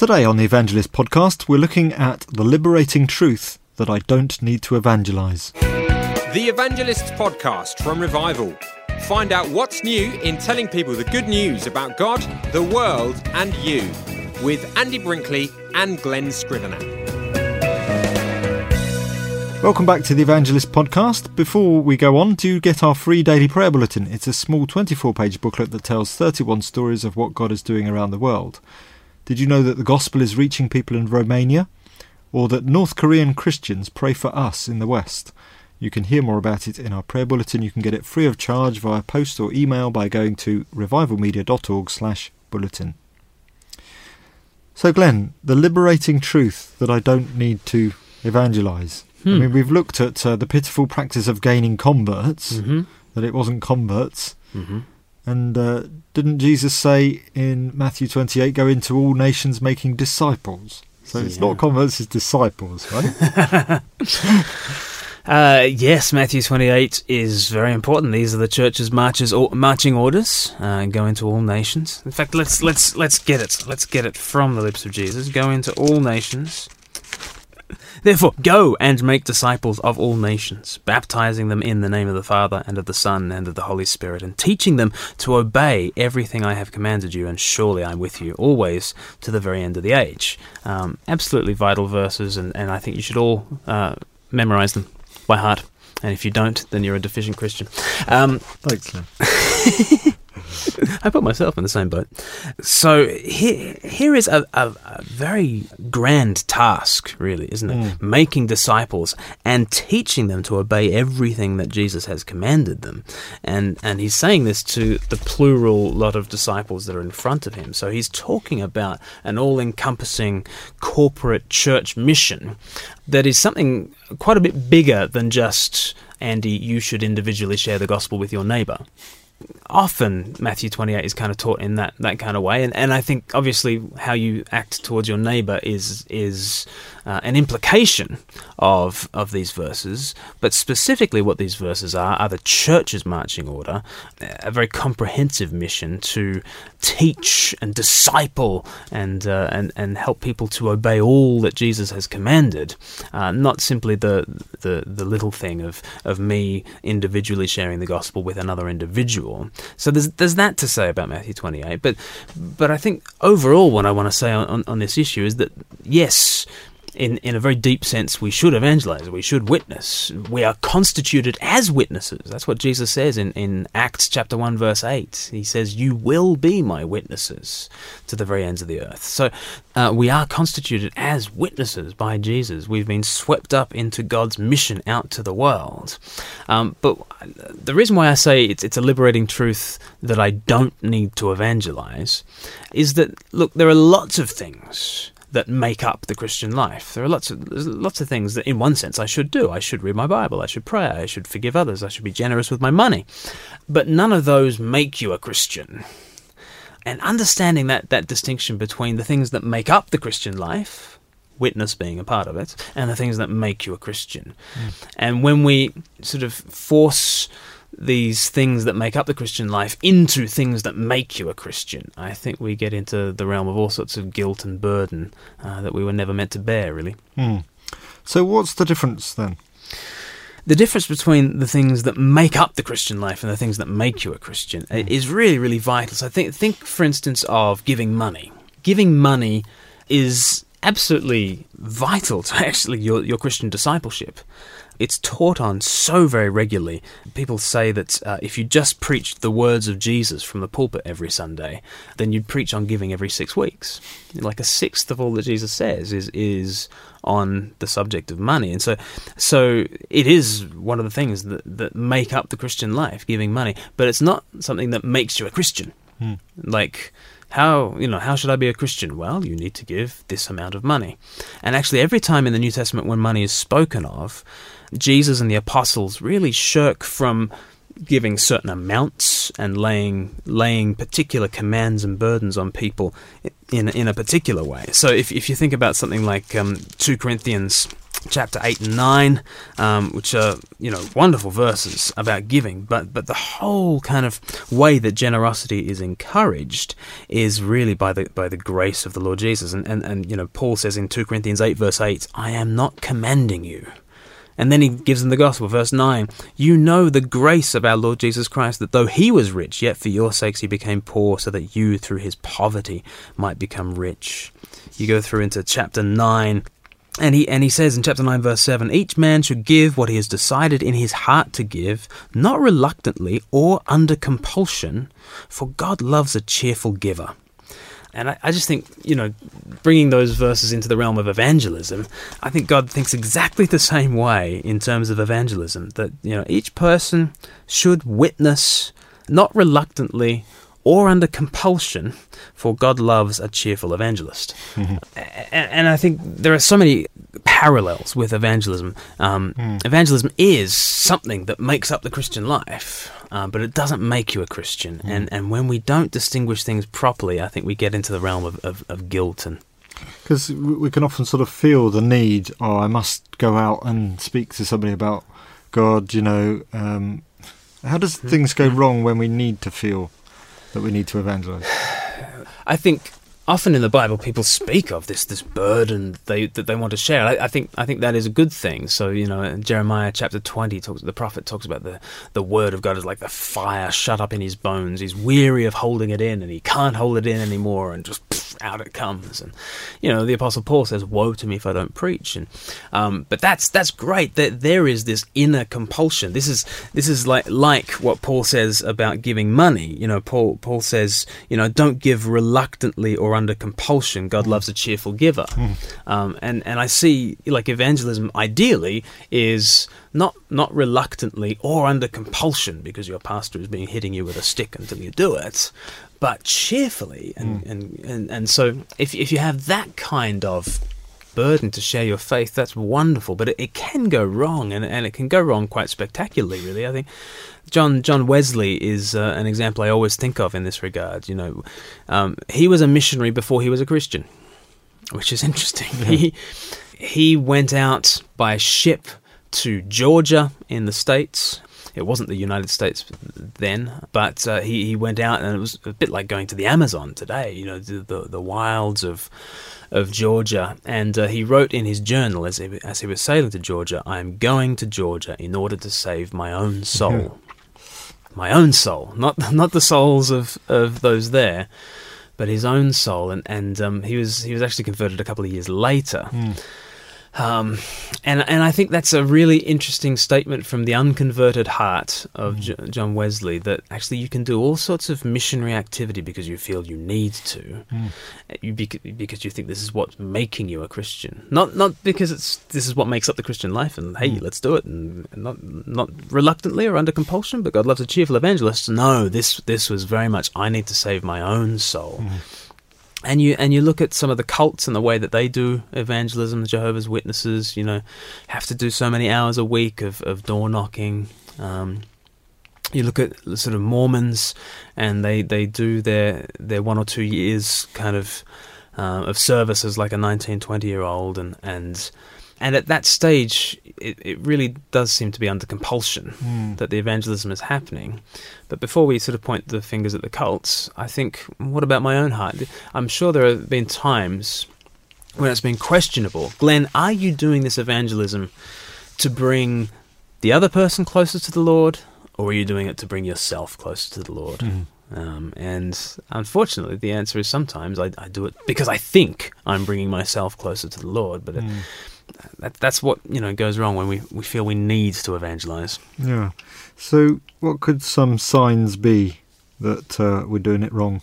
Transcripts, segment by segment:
Today on the Evangelist podcast, we're looking at the liberating truth that I don't need to evangelize. The Evangelists podcast from Revival. Find out what's new in telling people the good news about God, the world, and you with Andy Brinkley and Glen Scrivener. Welcome back to the Evangelist podcast. Before we go on, do get our free daily prayer bulletin. It's a small 24 page booklet that tells 31 stories of what God is doing around the world. Did you know that the gospel is reaching people in Romania? Or that North Korean Christians pray for us in the West? You can hear more about it in our prayer bulletin. You can get it free of charge via post or email by going to revivalmedia.org/bulletin. So, Glen, the liberating truth that I don't need to evangelize. Hmm. I mean, we've looked at uh, the pitiful practice of gaining converts, Mm-hmm. that it wasn't converts. Mm-hmm. And uh, didn't Jesus say in Matthew 28, go into all nations making disciples? So it's not converts, it's disciples, right? Uh, yes, Matthew 28 is very important. These are the church's marches, or, marching orders. Uh, go into all nations. In fact, let's let's let's get it. Let's get it from the lips of Jesus. Go into all nations. Therefore, go and make disciples of all nations, baptizing them in the name of the Father and of the Son and of the Holy Spirit, and teaching them to obey everything I have commanded you. And surely I'm with you always to the very end of the age. Um, absolutely vital verses, and, and I think you should all uh, memorize them by heart. And if you don't, then you're a deficient Christian. Um, Thanks. I put myself in the same boat. So here, here is a, a, a very grand task, really, isn't it? Hmm. Making disciples and teaching them to obey everything that Jesus has commanded them. And and he's saying this to the plural lot of disciples that are in front of him. So he's talking about an all-encompassing corporate church mission that is something quite a bit bigger than just Andy. You should individually share the gospel with your neighbor often Matthew 28 is kind of taught in that, that kind of way. And, and I think obviously how you act towards your neighbor is, is uh, an implication of, of these verses. But specifically, what these verses are are the church's marching order, a very comprehensive mission to teach and disciple and, uh, and, and help people to obey all that Jesus has commanded, uh, not simply the, the, the little thing of, of me individually sharing the gospel with another individual. So there's there's that to say about Matthew 28. But but I think overall, what I want to say on, on, on this issue is that yes. In, in a very deep sense, we should evangelize. We should witness. We are constituted as witnesses. That's what Jesus says in, in Acts chapter 1, verse 8. He says, You will be my witnesses to the very ends of the earth. So uh, we are constituted as witnesses by Jesus. We've been swept up into God's mission out to the world. Um, but the reason why I say it's, it's a liberating truth that I don't need to evangelize is that, look, there are lots of things that make up the Christian life. There are lots of lots of things that, in one sense, I should do. I should read my Bible. I should pray. I should forgive others. I should be generous with my money. But none of those make you a Christian. And understanding that that distinction between the things that make up the Christian life, witness being a part of it, and the things that make you a Christian. Mm. And when we sort of force these things that make up the Christian life into things that make you a Christian, I think we get into the realm of all sorts of guilt and burden uh, that we were never meant to bear, really. Hmm. So what's the difference then? The difference between the things that make up the Christian life and the things that make you a Christian uh, is really, really vital. So think, think, for instance, of giving money. Giving money is absolutely vital to actually your, your Christian discipleship. It's taught on so very regularly. People say that uh, if you just preached the words of Jesus from the pulpit every Sunday, then you'd preach on giving every six weeks. Like a sixth of all that Jesus says is is on the subject of money, and so so it is one of the things that that make up the Christian life, giving money. But it's not something that makes you a Christian. Like how you know how should I be a Christian? Well, you need to give this amount of money. And actually, every time in the New Testament when money is spoken of, Jesus and the apostles really shirk from giving certain amounts and laying laying particular commands and burdens on people in in a particular way. So if if you think about something like um, two Corinthians chapter 8 and 9, um, which are, you know, wonderful verses about giving, but, but the whole kind of way that generosity is encouraged is really by the, by the grace of the Lord Jesus. And, and, and, you know, Paul says in 2 Corinthians 8, verse 8, I am not commanding you. And then he gives them the gospel, verse 9. You know the grace of our Lord Jesus Christ, that though he was rich, yet for your sakes he became poor, so that you, through his poverty, might become rich. You go through into chapter 9, and he and he says in chapter 9 verse 7 each man should give what he has decided in his heart to give not reluctantly or under compulsion for God loves a cheerful giver and I, I, just think, you know, bringing those verses into the realm of evangelism, I think God thinks exactly the same way in terms of evangelism. That, you know, each person should witness, not reluctantly or under compulsion, for God loves a cheerful evangelist. Mm-hmm. And, and, I think there are so many parallels with evangelism. Um, mm. Evangelism is something that makes up the Christian life. Uh, but it doesn't make you a Christian. Mm. And and when we don't distinguish things properly, I think we get into the realm of, of, of guilt and. Because we can often sort of feel the need, oh, I must go out and speak to somebody about God, you know. Um, how does hmm. things go wrong when we need to feel that we need to evangelize? I think often in the Bible, people speak of this this burden they that they want to share. I, I, think I think that is a good thing. So you know, Jeremiah chapter twenty talks. The prophet talks about the the word of God is like the fire shut up in his bones. He's weary of holding it in, and he can't hold it in anymore, and just pff, out it comes. And you know, the apostle Paul says, "Woe to me if I don't preach." And um, but that's that's great. That there is this inner compulsion. This is this is like like what Paul says about giving money. You know, Paul Paul says, you know, don't give reluctantly or under compulsion. God loves a cheerful giver. Mm. Um, and and I see like evangelism ideally is not not reluctantly or under compulsion because your pastor is being hitting you with a stick until you do it, but cheerfully. And mm. and, and and so if if you have that kind of burden to share your faith, that's wonderful. But it, it can go wrong, and, and it can go wrong quite spectacularly, really. I think John John Wesley is uh, an example I always think of in this regard. You know, um, he was a missionary before he was a Christian, which is interesting. Yeah. He he went out by ship to Georgia in the states. It wasn't the United States then, but uh, he he went out, and it was a bit like going to the Amazon today. You know, the the, the wilds of of Georgia, and uh, he wrote in his journal as he, as he was sailing to Georgia, "I am going to Georgia in order to save my own soul." my own soul, not not the souls of, of those there, but his own soul. And and um, he was he was actually converted a couple of years later. Mm. Um, and and I think that's a really interesting statement from the unconverted heart of mm. J- John Wesley that actually you can do all sorts of missionary activity because you feel you need to, mm. you bec- because you think this is what's making you a Christian, not not because it's this is what makes up the Christian life, and hey, mm. let's do it, and, and not not reluctantly or under compulsion, but God loves a cheerful evangelist. No, this this was very much I need to save my own soul. And you and you look at some of the cults and the way that they do evangelism, the Jehovah's Witnesses, you know, have to do so many hours a week of, of door knocking. Um, you look at sort of Mormons, and they, they do their their one or two years kind of uh, of service as like a 19, 20 year old, and and and at that stage, it, it really does seem to be under compulsion mm. that the evangelism is happening. But before we sort of point the fingers at the cults, I think, what about my own heart? I'm sure there have been times when it's been questionable. Glen, are you doing this evangelism to bring the other person closer to the Lord, or are you doing it to bring yourself closer to the Lord? Mm. Um, and unfortunately, the answer is sometimes I, I, do it because I think I'm bringing myself closer to the Lord, but it, mm that, that's what you know goes wrong when we, we feel we need to evangelize. Yeah. So, what could some signs be that uh, we're doing it wrong?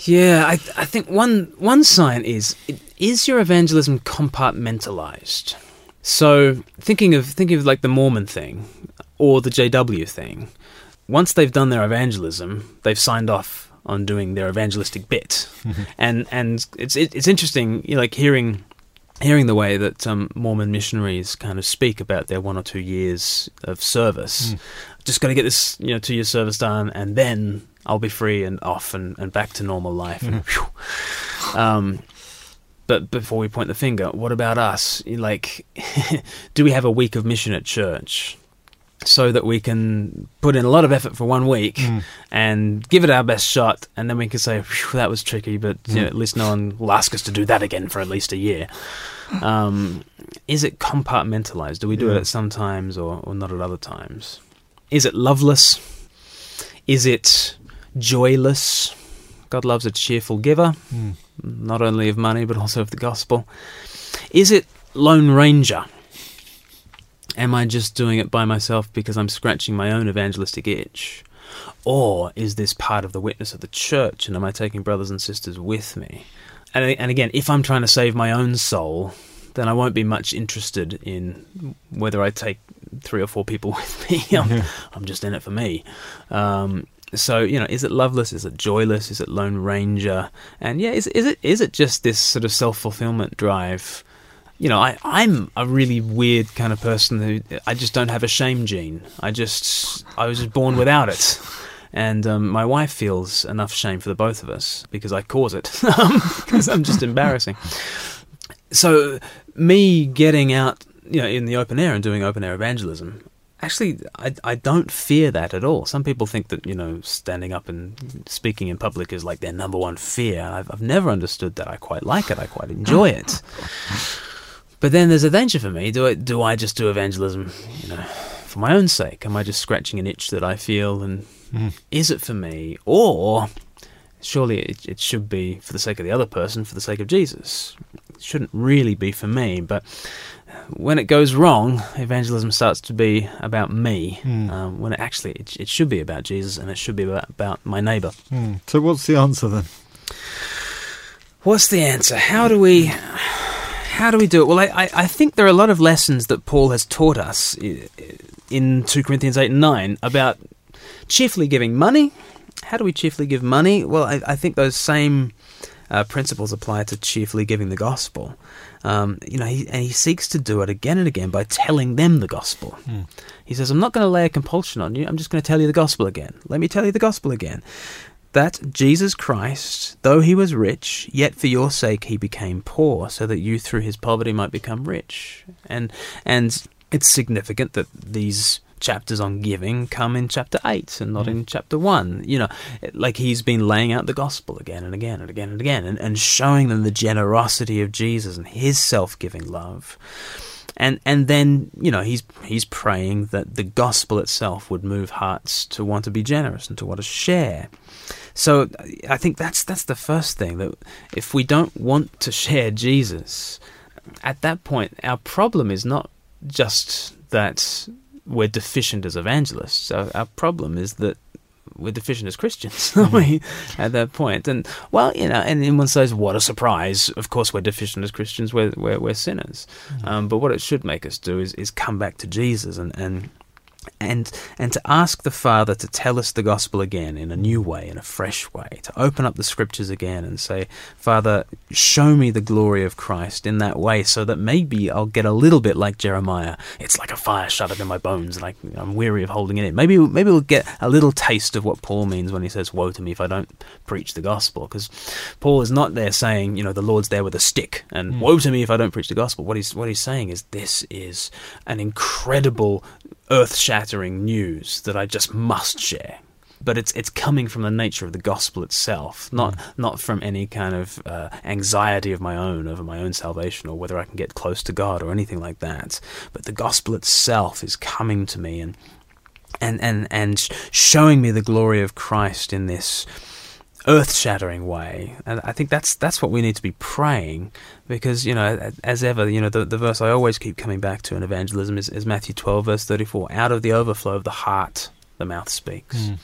Yeah, I I think one one sign is is your evangelism compartmentalized. So thinking of thinking of like the Mormon thing or the JW thing, once they've done their evangelism, they've signed off on doing their evangelistic bit, and and it's it, it's interesting, you know, like hearing hearing the way that um, Mormon missionaries kind of speak about their one or two years of service, mm. just got to get this you know two year service done, and then I'll be free and off and, and back to normal life. Mm. Um, But before we point the finger, what about us? Like, do we have a week of mission at church? So that we can put in a lot of effort for one week mm. and give it our best shot, and then we can say that was tricky, but mm. you know, at least no one will ask us to do that again for at least a year. Um, is it compartmentalized? Do we do yeah. it sometimes or, or not at other times? Is it loveless? Is it joyless? God loves a cheerful giver, mm. not only of money but also of the gospel. Is it Lone Ranger? Am I just doing it by myself because I'm scratching my own evangelistic itch? Or is this part of the witness of the church and am I taking brothers and sisters with me? And, and again, if I'm trying to save my own soul, then I won't be much interested in whether I take three or four people with me. I'm. I'm just in it for me. Um, so you know, is it loveless? Is it joyless? Is it Lone Ranger? And yeah, is is it is it just this sort of self fulfillment drive? You know, I, I'm a really weird kind of person who I just don't have a shame gene. I just, I was just born without it. And um, my wife feels enough shame for the both of us because I cause it, because I'm just embarrassing. So, me getting out, you know, in the open air and doing open air evangelism, actually, I, I don't fear that at all. Some people think that, you know, standing up and speaking in public is like their number one fear. I've, I've never understood that. I quite like it, I quite enjoy it. But then there's a danger for me. Do I do I just do evangelism, you know, for my own sake? Am I just scratching an itch that I feel, and mm. is it for me, or surely it, it should be for the sake of the other person, for the sake of Jesus? It shouldn't really be for me, but when it goes wrong, evangelism starts to be about me. Mm. Um, when it actually it, it, should be about Jesus, and it should be about, about my neighbour. Mm. So, what's the answer then? What's the answer? How do we how do we do it? Well, I, I think there are a lot of lessons that Paul has taught us in 2 Corinthians 8 and 9 about cheerfully giving money. How do we cheerfully give money? Well, I, I think those same uh, principles apply to cheerfully giving the gospel. Um, you know, he, and he seeks to do it again and again by telling them the gospel. Mm. He says, I'm not going to lay a compulsion on you, I'm just going to tell you the gospel again. Let me tell you the gospel again that Jesus Christ, though he was rich, yet for your sake he became poor, so that you through his poverty might become rich. And and it's significant that these chapters on giving come in chapter 8 and not mm. in chapter 1 you know like he's been laying out the gospel again and again and again and again and, and showing them the generosity of jesus and his self-giving love and and then you know he's he's praying that the gospel itself would move hearts to want to be generous and to want to share so I think that's that's the first thing that if we don't want to share Jesus, at that point our problem is not just that we're deficient as evangelists. Our, our problem is that we're deficient as Christians, are we, at that point? And, well, you know, and anyone says, what a surprise. Of course, we're deficient as Christians, we're, we're, we're sinners. Mm-hmm. Um, but what it should make us do is, is come back to Jesus and, and and and to ask the Father to tell us the gospel again in a new way, in a fresh way, to open up the scriptures again and say, Father, show me the glory of Christ in that way, so that maybe I'll get a little bit like Jeremiah. It's like a fire shut up in my bones, and I, am weary of holding it in. Maybe maybe we'll get a little taste of what Paul means when he says, "Woe to me if I don't preach the gospel," because Paul is not there saying, you know, the Lord's there with a stick, and mm. woe to me if I don't preach the gospel. What he's what he's saying is, this is an incredible earth shattering news that I just must share. But it's it's coming from the nature of the gospel itself, not mm. not from any kind of uh, anxiety of my own over my own salvation or whether I can get close to God or anything like that. But the gospel itself is coming to me and and and and showing me the glory of Christ in this earth-shattering way, and I think that's that's what we need to be praying, because you know, as ever, you know, the, the verse I always keep coming back to in evangelism is, is Matthew twelve verse thirty-four. Out of the overflow of the heart, the mouth speaks. Mm.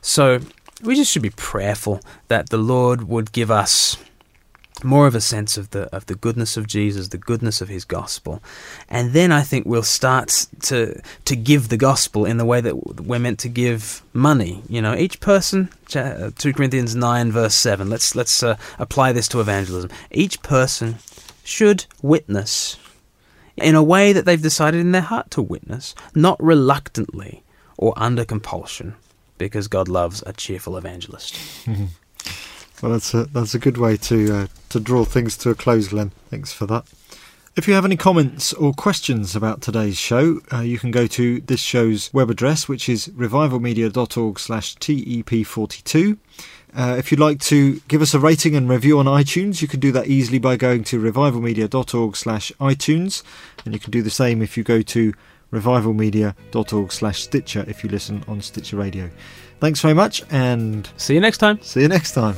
So we just should be prayerful that the Lord would give us more of a sense of the of the goodness of Jesus, the goodness of His gospel, and then I think we'll start to to give the gospel in the way that we're meant to give money. You know, each person. Uh, two Corinthians nine verse seven. Let's let's uh, apply this to evangelism. Each person should witness in a way that they've decided in their heart to witness, not reluctantly or under compulsion, because God loves a cheerful evangelist. Well, that's a that's a good way to uh, to draw things to a close, Glen. Thanks for that. If you have any comments or questions about today's show, uh, you can go to this show's web address, which is revivalmedia.org slash TEP42. Uh, if you'd like to give us a rating and review on iTunes, you can do that easily by going to revivalmedia.org slash iTunes. And you can do the same if you go to revivalmedia.org slash Stitcher if you listen on Stitcher Radio. Thanks very much and See you next time. see you next time.